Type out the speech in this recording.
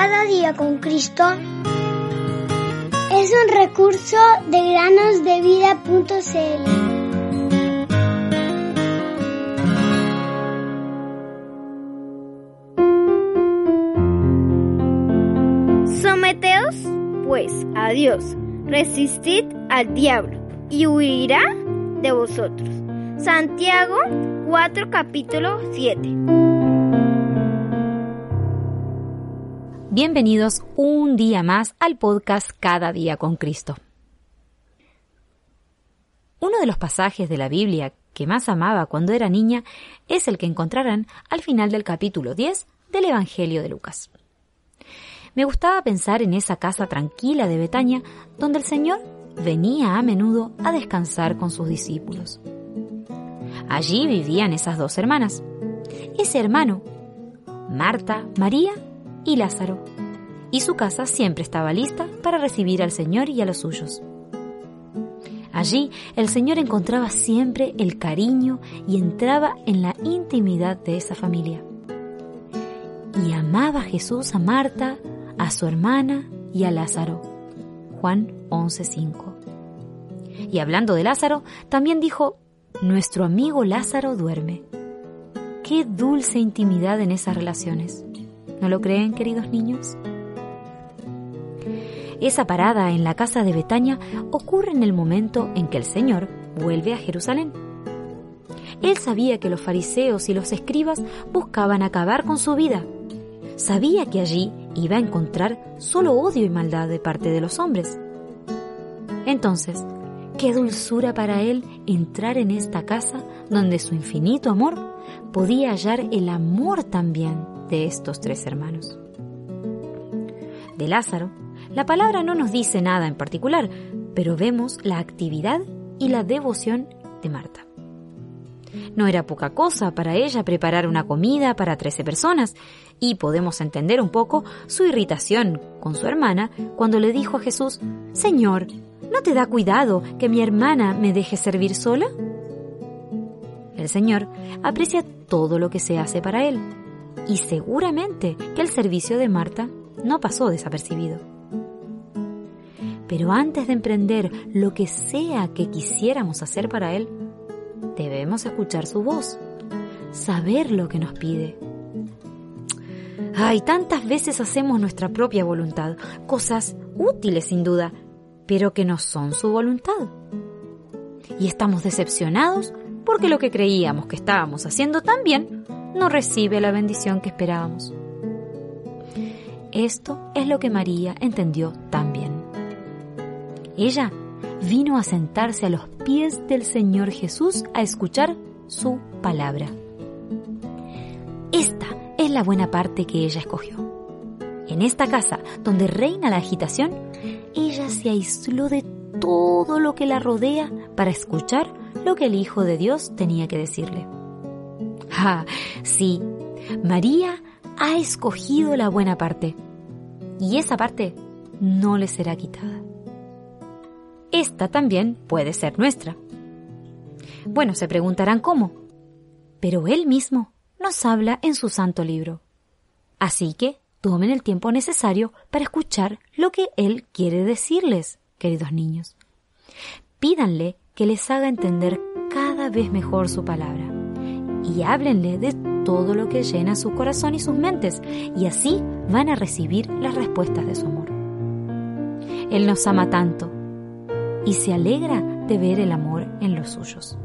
Cada día con Cristo es un recurso de granosdevida.cl. Someteos, pues, a Dios, resistid al diablo, y huirá de vosotros. Santiago 4, capítulo 7. Bienvenidos un día más al podcast Cada día con Cristo. Uno de los pasajes de la Biblia que más amaba cuando era niña es el que encontrarán al final del capítulo 10 del Evangelio de Lucas. Me gustaba pensar en esa casa tranquila de Betania donde el Señor venía a menudo a descansar con sus discípulos. Allí vivían esas dos hermanas. Ese hermano, Marta, María y Lázaro, y su casa siempre estaba lista para recibir al Señor y a los suyos. Allí el Señor encontraba siempre el cariño y entraba en la intimidad de esa familia. Y amaba Jesús a Marta, a su hermana y a Lázaro. Juan 11:5. Y hablando de Lázaro, también dijo, nuestro amigo Lázaro duerme. Qué dulce intimidad en esas relaciones. ¿No lo creen, queridos niños? Esa parada en la casa de Betania ocurre en el momento en que el Señor vuelve a Jerusalén. Él sabía que los fariseos y los escribas buscaban acabar con su vida. Sabía que allí iba a encontrar solo odio y maldad de parte de los hombres. Entonces, qué dulzura para él entrar en esta casa donde su infinito amor podía hallar el amor también de estos tres hermanos. De Lázaro, la palabra no nos dice nada en particular, pero vemos la actividad y la devoción de Marta. No era poca cosa para ella preparar una comida para trece personas, y podemos entender un poco su irritación con su hermana cuando le dijo a Jesús, Señor, ¿no te da cuidado que mi hermana me deje servir sola? El Señor aprecia todo lo que se hace para Él, y seguramente que el servicio de Marta no pasó desapercibido. Pero antes de emprender lo que sea que quisiéramos hacer para Él, debemos escuchar su voz, saber lo que nos pide. Ay, tantas veces hacemos nuestra propia voluntad, cosas útiles sin duda, pero que no son su voluntad. Y estamos decepcionados porque lo que creíamos que estábamos haciendo tan bien no recibe la bendición que esperábamos. Esto es lo que María entendió también. Ella vino a sentarse a los pies del Señor Jesús a escuchar su palabra. Esta es la buena parte que ella escogió. En esta casa, donde reina la agitación, ella se aisló de todo lo que la rodea para escuchar lo que el Hijo de Dios tenía que decirle. Ah, sí, María ha escogido la buena parte y esa parte no le será quitada. Esta también puede ser nuestra. Bueno, se preguntarán cómo, pero Él mismo nos habla en su santo libro. Así que tomen el tiempo necesario para escuchar lo que Él quiere decirles, queridos niños. Pídanle que les haga entender cada vez mejor su palabra y háblenle de todo lo que llena su corazón y sus mentes, y así van a recibir las respuestas de su amor. Él nos ama tanto y se alegra de ver el amor en los suyos.